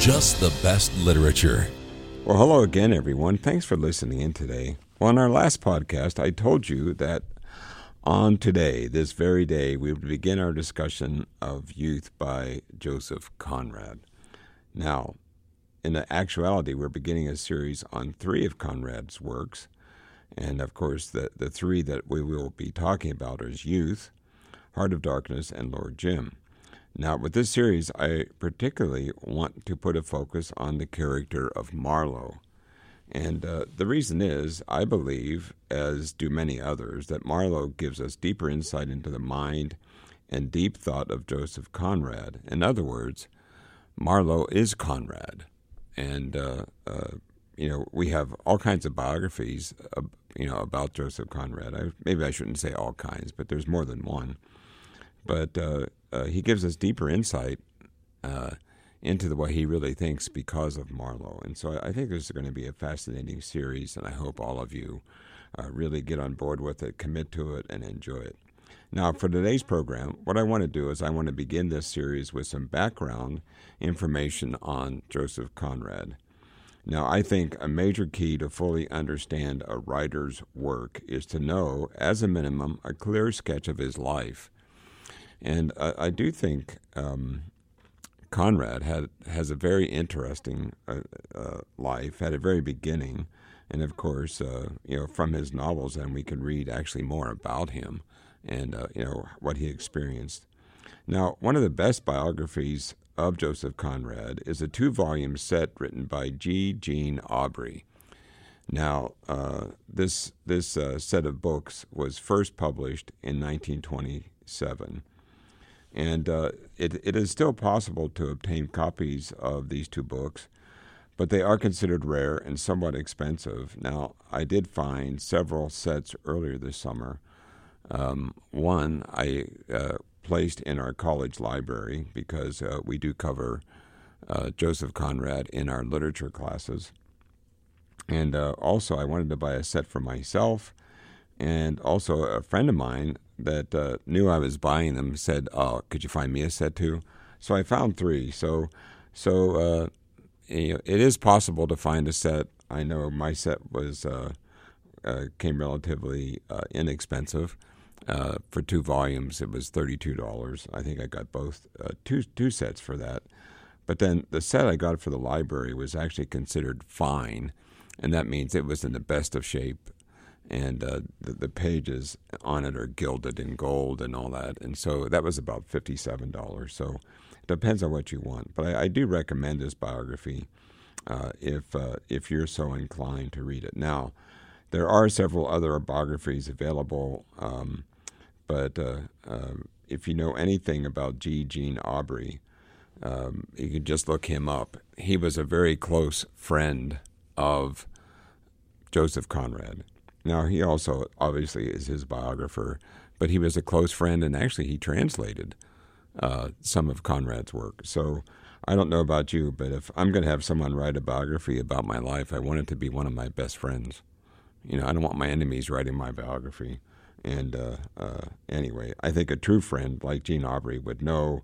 Just the Best Literature. Well, hello again, everyone. Thanks for listening in today. Well, on our last podcast, I told you that on today, this very day, we would begin our discussion of Youth by Joseph Conrad. Now, in actuality, we're beginning a series on three of Conrad's works. And of course, the, the three that we will be talking about is Youth, Heart of Darkness, and Lord Jim. Now, with this series, I particularly want to put a focus on the character of Marlowe. And uh, the reason is, I believe, as do many others, that Marlowe gives us deeper insight into the mind and deep thought of Joseph Conrad. In other words, Marlowe is Conrad. And, uh, uh, you know, we have all kinds of biographies, uh, you know, about Joseph Conrad. I, maybe I shouldn't say all kinds, but there's more than one. But uh, uh, he gives us deeper insight uh, into the way he really thinks because of Marlowe. And so I, think this is going to be a fascinating series, and I hope all of you uh, really get on board with it, commit to it, and enjoy it. Now, for today's program, what I want to do is I want to begin this series with some background information on Joseph Conrad. Now, I think a major key to fully understand a writer's work is to know, as a minimum, a clear sketch of his life. And I, I do think um, Conrad had has a very interesting uh, uh, life at a very beginning, and of course, uh, you know, from his novels, and we can read actually more about him and uh, you know what he experienced. Now, one of the best biographies of Joseph Conrad is a two-volume set written by G. Jean Aubry. Now, uh, this this uh, set of books was first published in 1927, and uh, it, it is still possible to obtain copies of these two books, but they are considered rare and somewhat expensive. Now, I did find several sets earlier this summer. Um, one I uh, placed in our college library because uh, we do cover uh, Joseph Conrad in our literature classes. And uh, also, I wanted to buy a set for myself. And also, a friend of mine that uh, knew I was buying them said, "Oh, could you find me a set too?" So I found three. So, so uh, it is possible to find a set. I know my set was uh, uh, came relatively uh, inexpensive. Uh, for two volumes, it was thirty-two dollars. I think I got both two two sets for that. But then the set I got for the library was actually considered fine, and that means it was in the best of shape, and uh, the, the pages on it are gilded in gold and all that. And so that was about fifty-seven dollars. So it depends on what you want. But I, I do recommend this biography uh, if uh, if you're so inclined to read it. Now, there are several other biographies available. Um, but uh, um, if you know anything about G. Jean Aubry, um, you can just look him up. He was a very close friend of Joseph Conrad. Now, he also obviously is his biographer, but he was a close friend, and actually, he translated uh, some of Conrad's work. So, I don't know about you, but if I'm going to have someone write a biography about my life, I want it to be one of my best friends. You know, I don't want my enemies writing my biography. And uh, uh, anyway, I think a true friend like Jean Aubry would know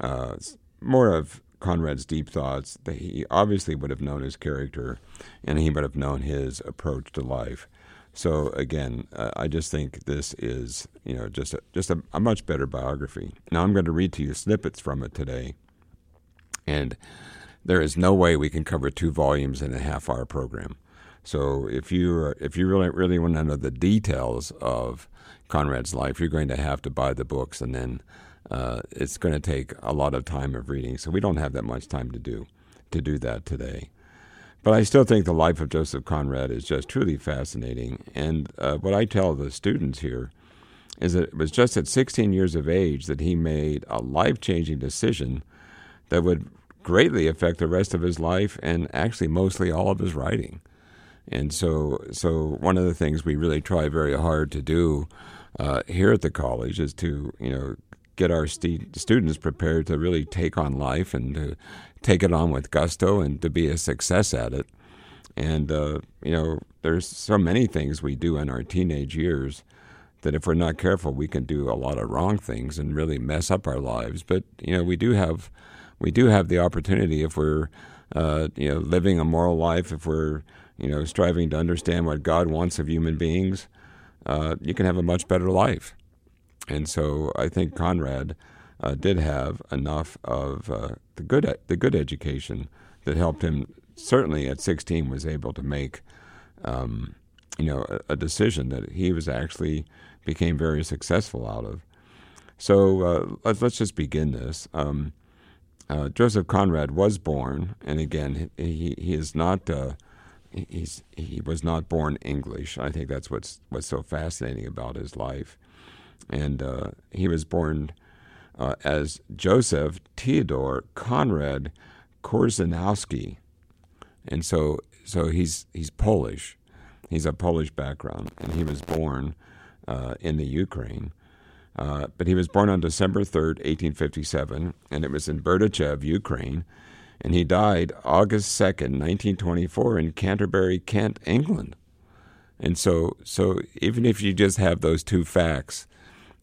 uh, more of Conrad's deep thoughts. He obviously would have known his character, and he would have known his approach to life. So again, uh, I just think this is you know just a, just a, a much better biography. Now I'm going to read to you snippets from it today, and there is no way we can cover two volumes in a half-hour program. So if you if you really really want to know the details of Conrad's life, you're going to have to buy the books, and then uh, it's going to take a lot of time of reading. So we don't have that much time to do to do that today. But I still think the life of Joseph Conrad is just truly fascinating. And uh, what I tell the students here is that it was just at 16 years of age that he made a life changing decision that would greatly affect the rest of his life and actually mostly all of his writing. And so, so one of the things we really try very hard to do uh, here at the college is to, you know, get our st- students prepared to really take on life and to take it on with gusto and to be a success at it. And uh, you know, there's so many things we do in our teenage years that if we're not careful, we can do a lot of wrong things and really mess up our lives. But you know, we do have we do have the opportunity if we're uh, you know living a moral life, if we're you know striving to understand what God wants of human beings, uh, you can have a much better life. And so I think Conrad uh, did have enough of uh, the good the good education that helped him. Certainly, at 16, was able to make um, you know a, a, decision that he was actually became very successful out of. So uh, let's let's just begin this. Um, uh, Joseph Conrad was born, and again, he he is not. Uh, he's he was not born English. I think that's what's what's so fascinating about his life, and uh, he was born uh, as Joseph Theodore Conrad Korzeniowski, and so so he's he's Polish. He's a Polish background, and he was born uh, in the Ukraine. Uh, but he was born on December 3rd, 1857, and it was in Berdichev, Ukraine. And he died August 2nd, 1924, in Canterbury, Kent, England. And so, so even if you just have those two facts,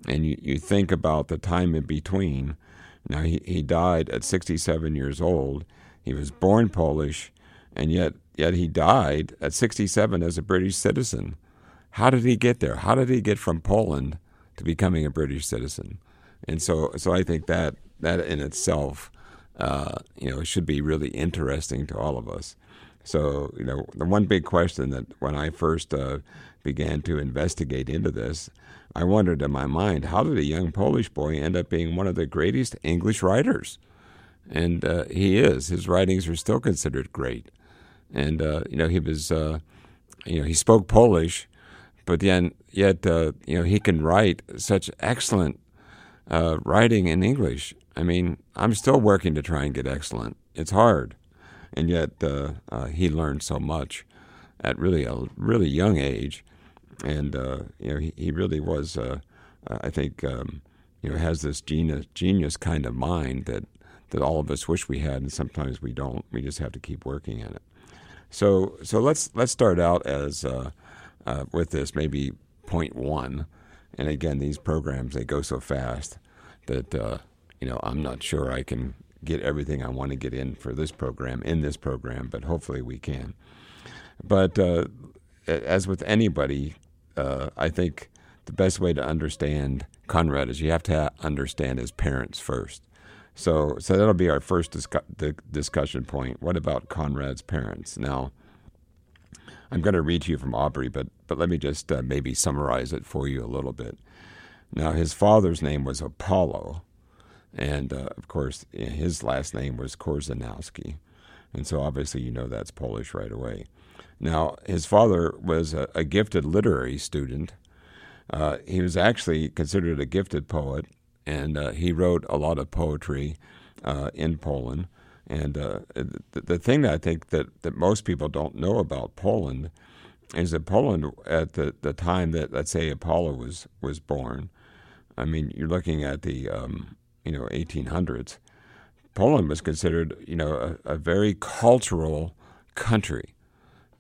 and you, you think about the time in between. Now, he, he died at 67 years old. He was born Polish, and yet, yet he died at 67 as a British citizen. How did he get there? How did he get from Poland to becoming a British citizen? And so, so I think that that in itself, uh, you know, should be really interesting to all of us. So, you know, the one big question that when I first uh, began to investigate into this I wondered in my mind, how did a young Polish boy end up being one of the greatest English writers? And uh, he is. His writings are still considered great. And uh, you know, he was, uh, you know, he spoke Polish, but then yet, uh, you know, he can write such excellent uh, writing in English. I mean, I'm still working to try and get excellent. It's hard, and yet uh, he learned so much at really a really young age and uh, you know he, he really was. Uh, I think um, you know has this genius genius kind of mind that that all of us wish we had, and sometimes we don't. We just have to keep working at it. So so let's let's start out as uh, uh with this maybe point one, and again these programs they go so fast that uh, you know I'm not sure I can get everything I want to get in for this program in this program, but hopefully we can. But uh, as with anybody, uh, I think the best way to understand Conrad is you have to understand his parents first. So, so that'll be our first discu- discussion point. What about Conrad's parents? Now, I'm going to read to you from Aubry, but but let me just uh, maybe summarize it for you a little bit. Now, his father's name was Apollo, and uh, of course, his last name was Korzeniowski, and so obviously you know that's Polish right away. Now, his father was a, a gifted literary student. Uh, he was actually considered a gifted poet, and uh, he wrote a lot of poetry uh, in Poland. And uh, the, the, thing that I think that, that most people don't know about Poland is that Poland, at the, the time that, let's say, Apollo was, was born, I mean, you're looking at the, um, you know, 1800s, Poland was considered, you know, a, a very cultural country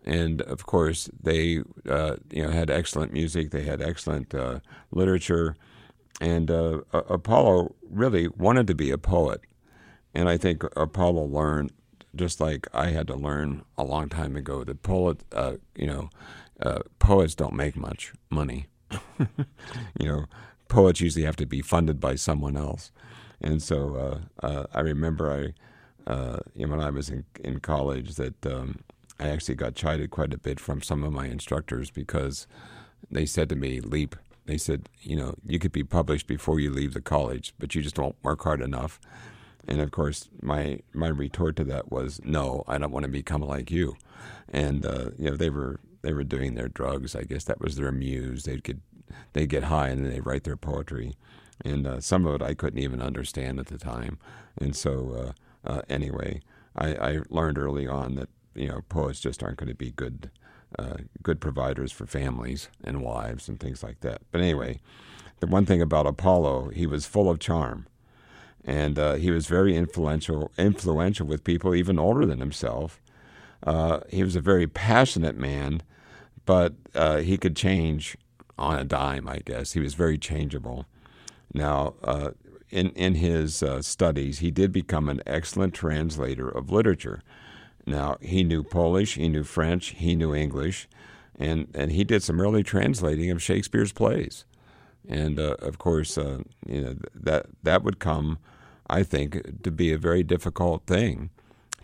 and of course they uh, you know had excellent music. They had excellent uh, literature, and uh, Apollo really wanted to be a poet. And I think Apollo learned, just like I had to learn a long time ago, that poet uh, you know uh, poets don't make much money. you know, poets usually have to be funded by someone else. And so uh, I remember I. Know, when I was in, in college, that um, I actually got chided quite a bit from some of my instructors because they said to me, Leap, they said, you know, you could be published before you leave the college, but you just won't work hard enough. And of course, my my retort to that was, no, I don't want to become like you. And uh, you know, they were they were doing their drugs. I guess that was their muse. They'd get they get high and they write their poetry, and uh, some of it I couldn't even understand at the time. And so uh, uh, anyway. I, I learned early on that you know poets just aren't going to be good uh, good providers for families and wives and things like that. But anyway, the one thing about Apollo, he was full of charm, and uh, he was very influential influential with people even older than himself. Uh, he was a very passionate man, but uh, he could change on a dime. I guess he was very changeable. Now, uh, in in his uh, studies, he did become an excellent translator of literature. Now he knew Polish, he knew French, he knew English, and and he did some early translating of Shakespeare's plays, and uh, of course, uh, you know that that would come, I think, to be a very difficult thing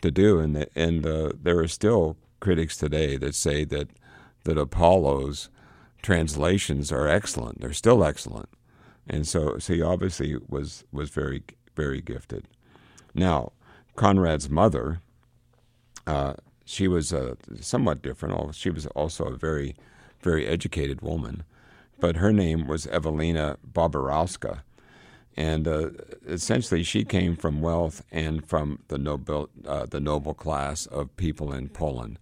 to do, and and uh, there are still critics today that say that that Apollo's translations are excellent. They're still excellent, and so so he obviously was was very very gifted. Now, Conrad's mother uh, she was uh, somewhat different. She was also a very, very educated woman, but her name was Evelina Bobrowska, and uh, essentially she came from wealth and from the noble, uh, the noble class of people in Poland.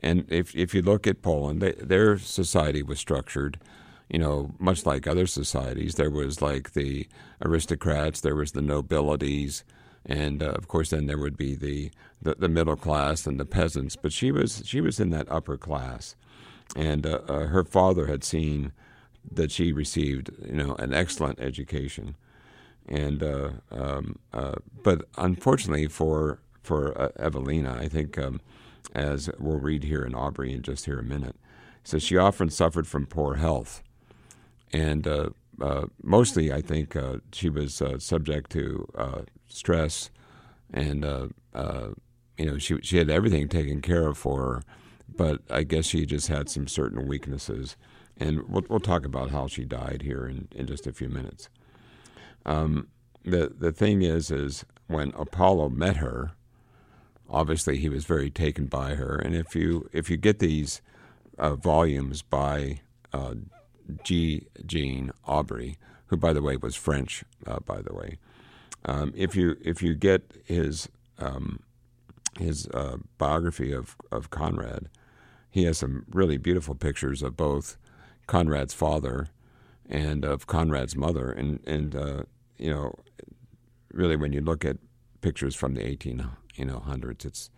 And if if you look at Poland, they, their society was structured, you know, much like other societies. There was like the aristocrats, there was the nobilities, and uh, of course then there would be the, the, the middle class and the peasants. But she was she was in that upper class, and uh, uh, her father had seen that she received you know an excellent education, and uh, um, uh, but unfortunately for for uh, Evelina, I think um, as we'll read here in Aubry in just here a minute, so she often suffered from poor health, and uh, mostly, I think uh, she was uh, subject to stress, and you know she she had everything taken care of for her, but I guess she just had some certain weaknesses, and we'll we'll talk about how she died here in, in just a few minutes. Um, the the thing is, is when Apollo met her, obviously he was very taken by her, and if you if you get these uh, volumes by uh, G. Jean Aubry, who, by the way, was French, uh, by the way. Um, if you if you get his um, his uh, biography of of Conrad, he has some really beautiful pictures of both Conrad's father and of Conrad's mother, and and uh, you know, really when you look at pictures from the eighteen you know hundreds, it's,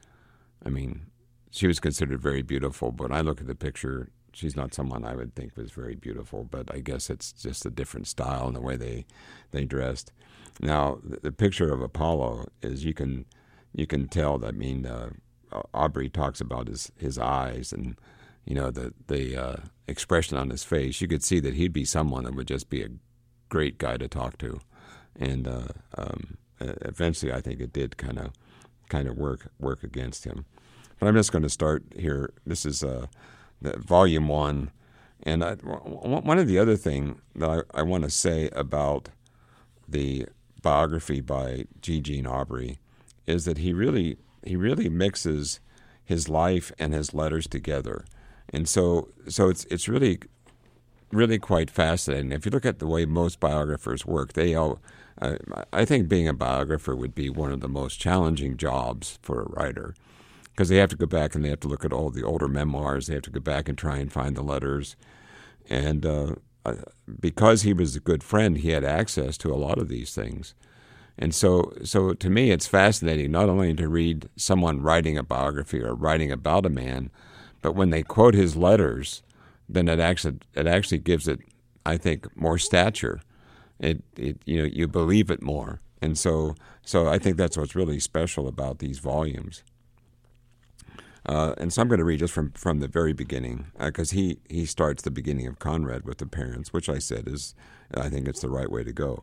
I mean, she was considered very beautiful, but I look at the picture she's not someone I would think was very beautiful, but I guess it's just a different style and the way they they dressed. Now, the, the picture of Apollo is you can you can tell. I mean, uh, Aubry talks about his his eyes and you know the the uh, expression on his face. You could see that he'd be someone that would just be a great guy to talk to, and uh, um, eventually, I think it did kind of kind of work work against him. But I'm just going to start here. This is uh, volume one. And I, one of the other thing that I, I want to say about the biography by G. Jean Aubry is that he really he really mixes his life and his letters together, and so so it's it's really really quite fascinating. If you look at the way most biographers work, they all I think being a biographer would be one of the most challenging jobs for a writer because they have to go back and they have to look at all the older memoirs. They have to go back and try and find the letters. And uh, because he was a good friend, he had access to a lot of these things. And so, so to me, it's fascinating not only to read someone writing a biography or writing about a man, but when they quote his letters, then it actually it actually gives it, I think, more stature. It, it you know you believe it more, and so so I think that's what's really special about these volumes. Uh, and so I'm going to read just from, from the very beginning because uh, he, he starts the beginning of Conrad with the parents, which I said is, I think it's the right way to go.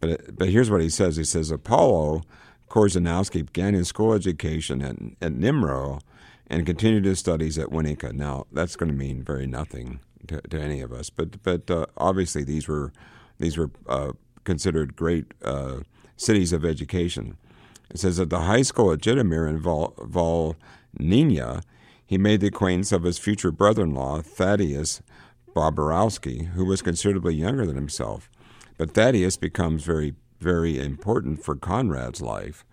But, but here's what he says He says, Apollo Korzeniowski began his school education at, at Nimro and continued his studies at Winnica. Now, that's going to mean very nothing to, to any of us, but, but uh, obviously these were, these were uh, considered great uh, cities of education. It says at the high school at Jitomir in Vol, he made the acquaintance of his future brother in law, Thaddeus Bobrowski, who was considerably younger than himself. But Thaddeus becomes very, very important for Conrad's life.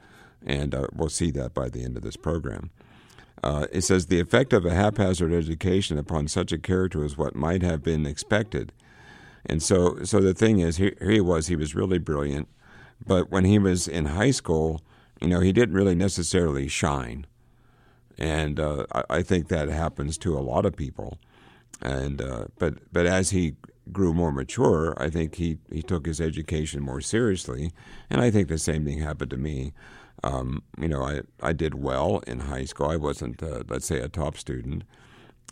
And uh, we'll see that by the end of this program. Uh, it says the effect of a haphazard education upon such a character is what might have been expected. And so, so the thing is, here, here he was. He was really brilliant, but when he was in high school, you know, he didn't really necessarily shine. And uh, I, I, think that happens to a lot of people. And uh, but but as he grew more mature, I think he, he took his education more seriously, and I think the same thing happened to me. Um, you know, I, I did well in high school. I wasn't, uh, let's say, a top student.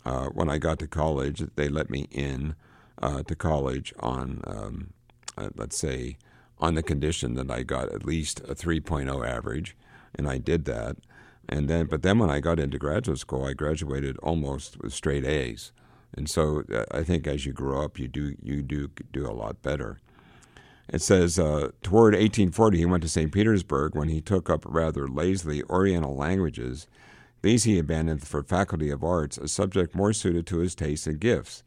Uh, when I got to college, they let me in uh, to college on, um, uh, let's say, on the condition that I got at least a 3.0 average, and I did that. And then, but then when I got into graduate school, I graduated almost with straight A's. And so uh, I think as you grow up, you do you do do a lot better. It says uh, toward 1840, he went to St. Petersburg when he took up rather lazily Oriental languages. These he abandoned for Faculty of Arts, a subject more suited to his tastes and gifts.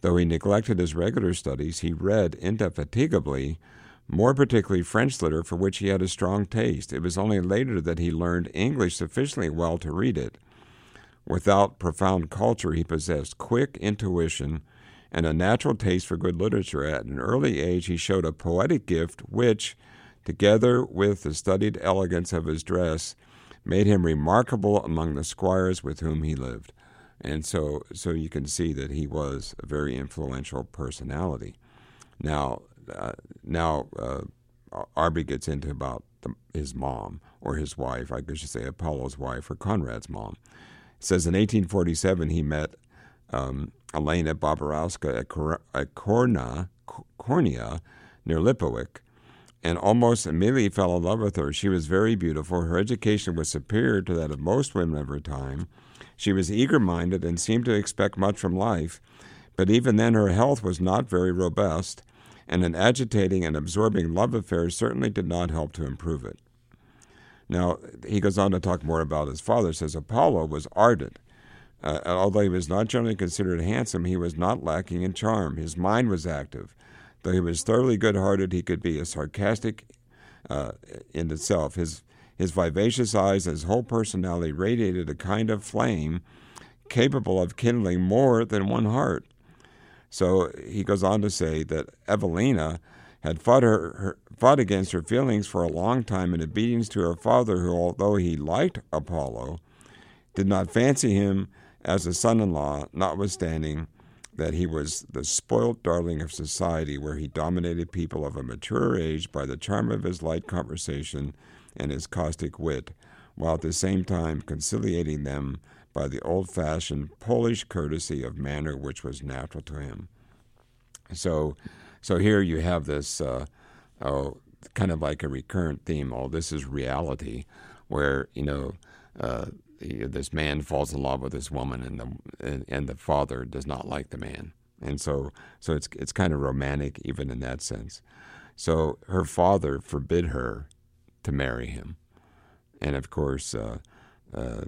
Though he neglected his regular studies, he read indefatigably, more particularly French literature, for which he had a strong taste. It was only later that he learned English sufficiently well to read it. Without profound culture, he possessed quick intuition and a natural taste for good literature. At an early age, he showed a poetic gift which, together with the studied elegance of his dress, made him remarkable among the squires with whom he lived. And so, so you can see that he was a very influential personality. Now, uh, now uh, Aubry gets into about the, his mom or his wife, I guess you say Apollo's wife or Conrad's mom says in 1847 he met um, Elena Bobrowska at, Cor- at Korna, Kornia near Lipowick and almost immediately fell in love with her. She was very beautiful. Her education was superior to that of most women of her time. She was eager minded and seemed to expect much from life, but even then her health was not very robust, and an agitating and absorbing love affair certainly did not help to improve it. Now, he goes on to talk more about his father. Says Apollo was ardent. Uh, although he was not generally considered handsome, he was not lacking in charm. His mind was active. Though he was thoroughly good hearted, he could be a sarcastic uh, in itself. His, his vivacious eyes and his whole personality radiated a kind of flame capable of kindling more than one heart. So he goes on to say that Evelina had fought, her, her, fought against her feelings for a long time in obedience to her father, who, although he liked Apollo, did not fancy him as a son in law, notwithstanding that he was the spoilt darling of society, where he dominated people of a mature age by the charm of his light conversation and his caustic wit, while at the same time conciliating them by the old fashioned Polish courtesy of manner which was natural to him. So, so here you have this, uh, oh, kind of like a recurrent theme. Oh, this is reality, where you know uh, this man falls in love with this woman, and the and, and the father does not like the man, and so so it's it's kind of romantic even in that sense. So her father forbid her to marry him, and of course, uh, uh,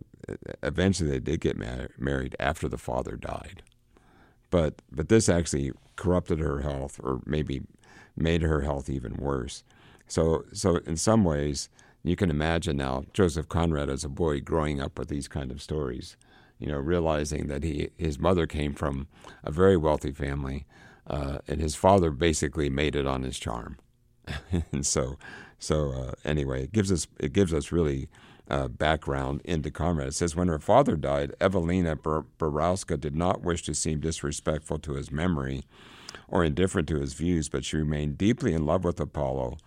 eventually they did get mar- married after the father died. But but this actually corrupted her health, or maybe made her health even worse. So so in some ways, you can imagine now Joseph Conrad as a boy growing up with these kind of stories. You know, realizing that he his mother came from a very wealthy family, uh, and his father basically made it on his charm. and so so uh, anyway, it gives us it gives us really uh, background into Conrad. It says when her father died, Evelina Borowska did not wish to seem disrespectful to his memory or indifferent to his views, but she remained deeply in love with Apollo.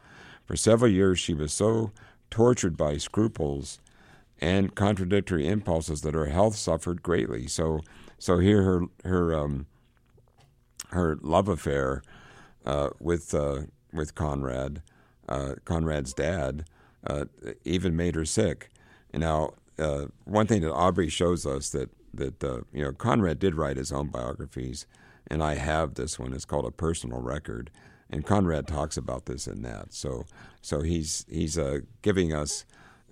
For several years, she was so tortured by scruples and contradictory impulses that her health suffered greatly. So, so here her her um, her love affair uh, with uh, with Conrad, uh, Conrad's dad, uh, even made her sick. Now, uh, one thing that Aubry shows us that that uh, you know Conrad did write his own biographies, and I have this one. It's called a personal record, and Conrad talks about this and that. So so he's he's uh, giving us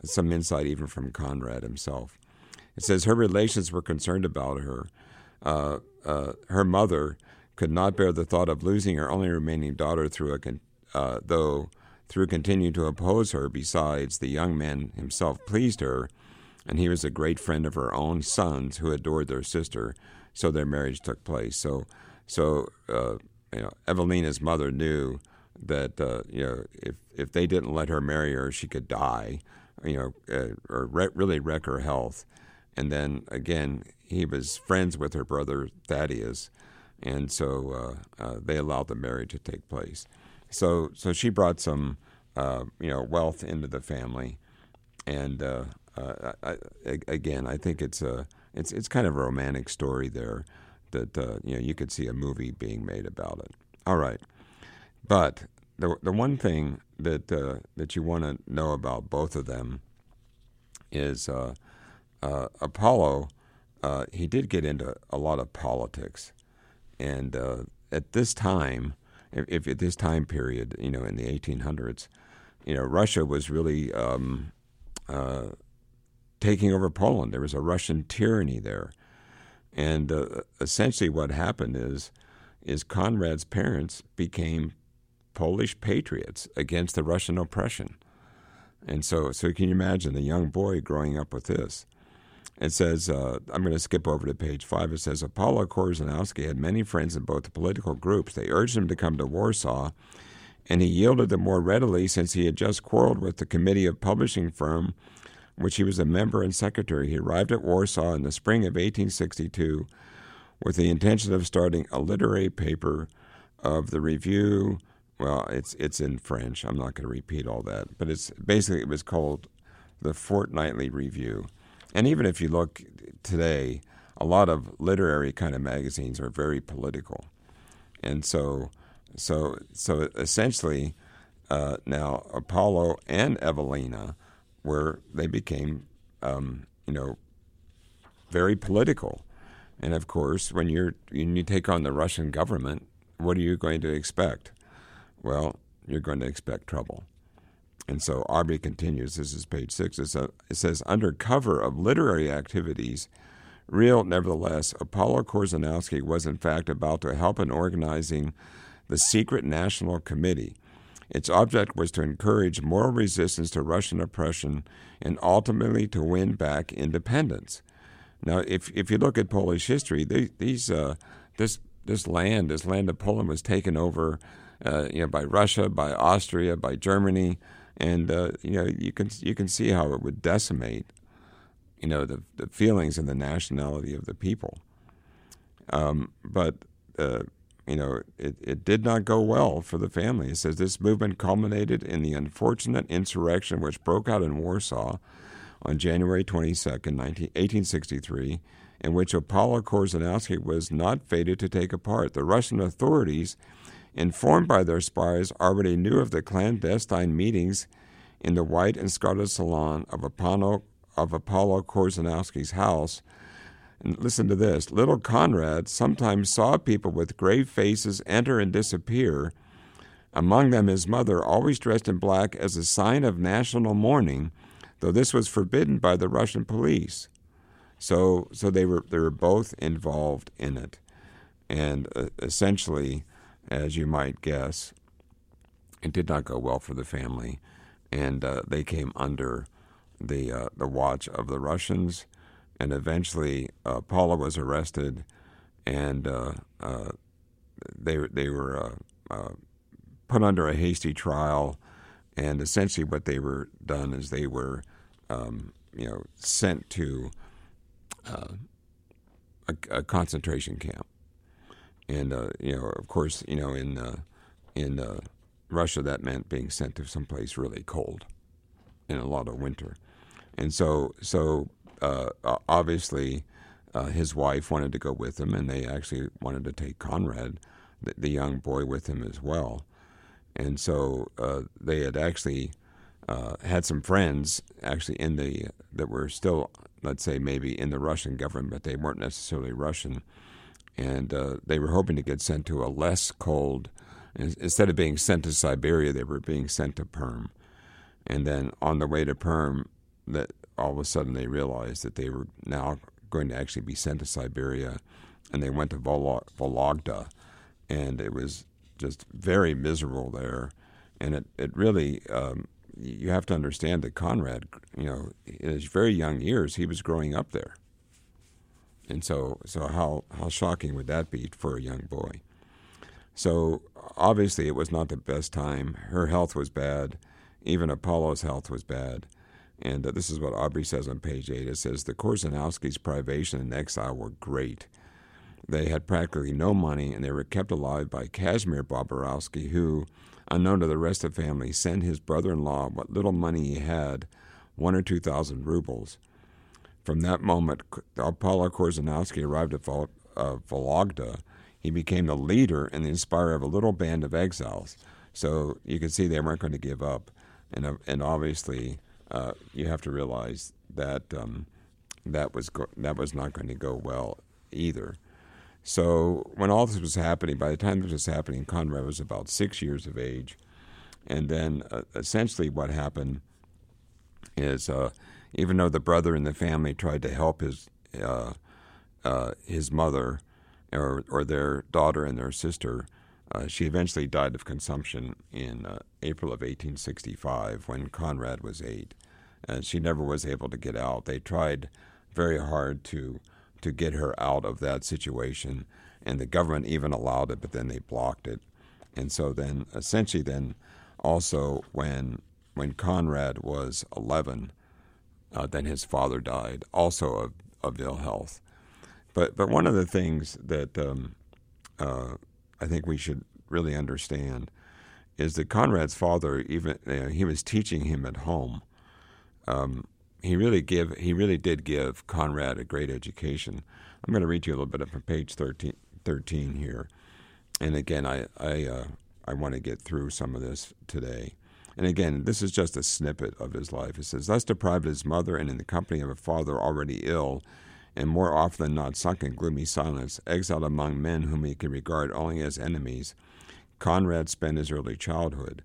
some insight even from Conrad himself. It says her relations were concerned about her. Uh, her mother could not bear the thought of losing her only remaining daughter through a con- uh, though through continued to oppose her. Besides, the young man himself pleased her, and he was a great friend of her own sons who adored their sister. So their marriage took place. So, so uh, you know, Evelina's mother knew that uh, you know if if they didn't let her marry her, she could die, you know, uh, or re- really wreck her health. And then again, he was friends with her brother Thaddeus, and so uh, uh, they allowed the marriage to take place. So so she brought some uh, you know wealth into the family, and uh, uh, I, again, I think it's a it's it's kind of a romantic story there that you know you could see a movie being made about it. All right. But the the one thing that uh, that you want to know about both of them is uh, uh, Apollo. Uh, he did get into a lot of politics, and uh, at this time, if, at this time period, you know, in the 1800s, you know, Russia was really um, uh, taking over Poland. There was a Russian tyranny there, and essentially, what happened is is Conrad's parents became Polish patriots against the Russian oppression. And so, so can you imagine the young boy growing up with this? It says, uh, I'm going to skip over to page five. It says, Apollo Korzeniowski had many friends in both the political groups. They urged him to come to Warsaw, and he yielded the more readily since he had just quarreled with the committee of publishing firm, which he was a member and secretary. He arrived at Warsaw in the spring of 1862 with the intention of starting a literary paper of the review well, it's it's in French. I'm not going to repeat all that, but it's basically it was called the Fortnightly Review. And even if you look today, a lot of literary kind of magazines are very political, and so so so essentially uh, now Apollo and Evelina were they became um, you know very political, and of course when you're when you take on the Russian government, what are you going to expect? well, you're going to expect trouble. And so Aubry continues, this is page six. A, it says, under cover of literary activities, real, nevertheless, Apollo Korzeniowski was in fact about to help in organizing the secret national committee. Its object was to encourage moral resistance to Russian oppression and ultimately to win back independence. Now, if, if you look at Polish history, these, uh, this, this land, this land of Poland was taken over uh, you know, by Russia, by Austria, by Germany, and uh, you know you can you can see how it would decimate, you know, the the feelings and the nationality of the people. Um, but uh, you know, it, it did not go well for the family. It says this movement culminated in the unfortunate insurrection which broke out in Warsaw on January 22nd, 19, 1863, in which Apollo Korzeniowski was not fated to take a part. The Russian authorities informed by their spies, already knew of the clandestine meetings in the white and scarlet salon of Apollo, of Apollo Korzeniowski's house. And listen to this little Conrad sometimes saw people with grave faces enter and disappear, among them his mother, always dressed in black as a sign of national mourning, though this was forbidden by the Russian police. So, so they were they were both involved in it, and uh, essentially, as you might guess. It did not go well for the family, and uh, they came under the uh, the watch of the Russians, and eventually uh, Paula was arrested, and uh, uh, they they were uh, put under a hasty trial, and essentially what they were done is they were um, you know sent to a, a concentration camp and uh, you know, of course, you know, in uh, in uh, Russia, that meant being sent to someplace really cold in a lot of winter, and so so uh, obviously, uh, his wife wanted to go with him, and they actually wanted to take Conrad, the, the young boy, with him as well, and so uh, they had actually. had some friends actually in the that were still, let's say, maybe in the Russian government, but they weren't necessarily Russian and uh, they were hoping to get sent to a less cold. Instead of being sent to Siberia, they were being sent to Perm, and then on the way to Perm, that all of a sudden they realized that they were now going to actually be sent to Siberia, and they went to Vologda, and it was just very miserable there, and it it really um, you have to understand that Conrad, you know, in his very young years, he was growing up there, and so so how how shocking would that be for a young boy? So obviously, it was not the best time. Her health was bad. Even Apollo's health was bad. And uh, this is what Aubry says on page 8. It says, The Korzeniowskis' privation and exile were great. They had practically no money, and they were kept alive by Casimir Bobrowski, who, unknown to the rest of the family, sent his brother in law what little money he had, one or two thousand rubles. From that moment, Apollo Korzeniowski arrived at Vol- uh, Vologda. He became the leader and the inspirer of a little band of exiles. So you can see they weren't going to give up. And, uh, and obviously, uh, you have to realize that um, that was go- that was not going to go well either. So when all this was happening, by the time this was happening, Conrad was about six years of age, and then uh, essentially what happened is, uh, even though the brother in the family tried to help his uh, uh, his mother or or their daughter and their sister, uh, she eventually died of consumption in uh, April of 1865 when Conrad was eight. And she never was able to get out. They tried very hard to to get her out of that situation, and the government even allowed it, but then they blocked it. And so then, essentially, then also when when Conrad was 11, uh, then his father died, also of, of ill health. But but one of the things that um, uh, I think we should really understand is that Conrad's father, even uh, he was teaching him at home. Um, he really give he really did give Conrad a great education. I'm going to read you a little bit from page 13, 13 here, and again, I I uh, I want to get through some of this today. And again, this is just a snippet of his life. He says, Thus deprived of his mother and in the company of a father already ill, and more often than not sunk in gloomy silence, exiled among men whom he could regard only as enemies, Conrad spent his early childhood.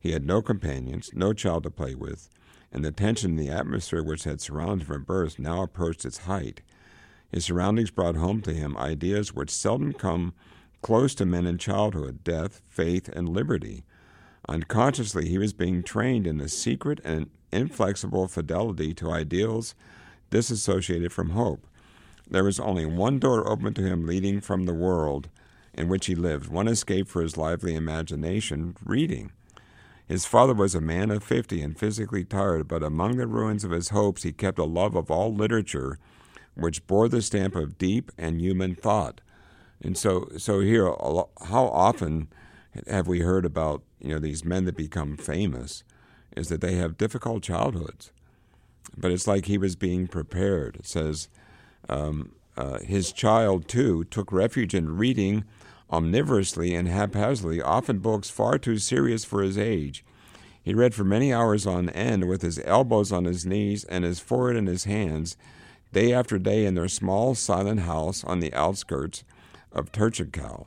He had no companions, no child to play with, and the tension in the atmosphere which had surrounded him from birth now approached its height. His surroundings brought home to him ideas which seldom come close to men in childhood death, faith, and liberty. Unconsciously, he was being trained in the secret and inflexible fidelity to ideals disassociated from hope. There was only one door open to him leading from the world in which he lived, one escape for his lively imagination reading. His father was a man of fifty and physically tired, but among the ruins of his hopes he kept a love of all literature which bore the stamp of deep and human thought. And so, so here, how often have we heard about you know these men that become famous? Is that they have difficult childhoods, but it's like he was being prepared. It says um, uh, his child too took refuge in reading omnivorously and haphazardly, often books far too serious for his age. He read for many hours on end with his elbows on his knees and his forehead in his hands, day after day in their small, silent house on the outskirts of Turchakov.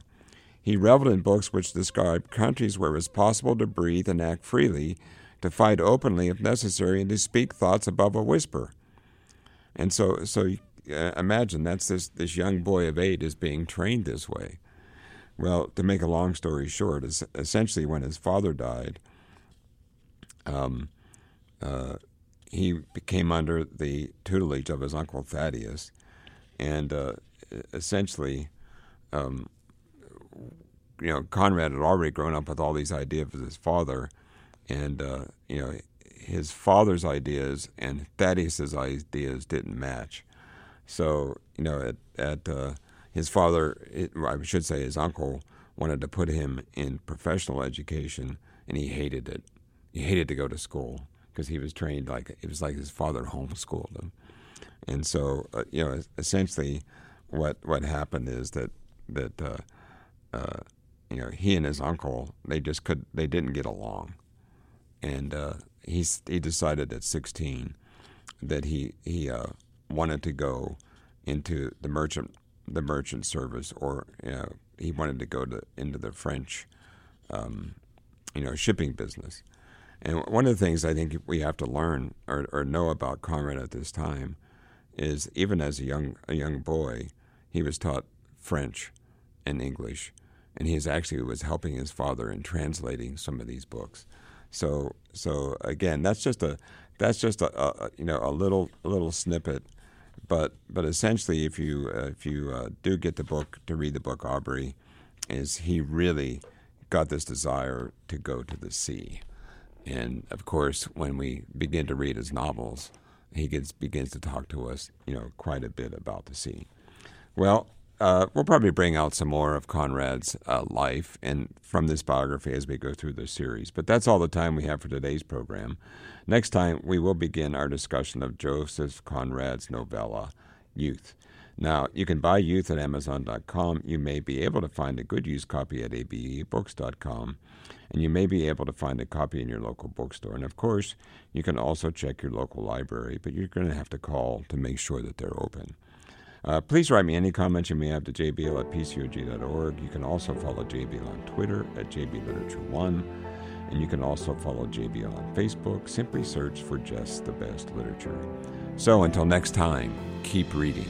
He reveled in books which described countries where it was possible to breathe and act freely, to fight openly if necessary, and to speak thoughts above a whisper. And so, so uh, imagine that's this, this young boy of eight is being trained this way. Well, to make a long story short, is essentially when his father died, um, uh, he came under the tutelage of his uncle Thaddeus, and uh, essentially, um, you know, Conrad had already grown up with all these ideas of his father, and uh, you know, his father's ideas and Thaddeus's ideas didn't match. So, you know, at, at uh, his father, it, I should say his uncle, wanted to put him in professional education, and he hated it. He hated to go to school because he was trained like it was like his father homeschooled him, and so uh, you know essentially what what happened is that that uh, you know he and his uncle they just could they didn't get along, and uh, he he decided at sixteen that he he uh, wanted to go into the merchant the merchant service, or you know, he wanted to go to into the French, um, you know, shipping business. And one of the things I think we have to learn or, or know about Conrad at this time is even as a young a young boy, he was taught French and English, and he actually was helping his father in translating some of these books. So so again, that's just a that's just a, a you know a little a little snippet, but but essentially, if you uh, if you uh, do get the book to read the book, Aubry, is he really got this desire to go to the sea, and of course, when we begin to read his novels, he gets begins to talk to us, you know, quite a bit about the sea. Well, uh, we'll probably bring out some more of Conrad's uh, life and from this biography as we go through the series. But that's all the time we have for today's program. Next time, we will begin our discussion of Joseph Conrad's novella, Youth. Now, you can buy Youth at Amazon.com. You may be able to find a good used copy at abebooks.com. And you may be able to find a copy in your local bookstore. And of course, you can also check your local library, but you're going to have to call to make sure that they're open. Uh, please write me any comments you may have to jbl at pcog.org. You can also follow JBL on Twitter at jbliterature1. And you can also follow JBL on Facebook. Simply search for just the best literature. So until next time, keep reading.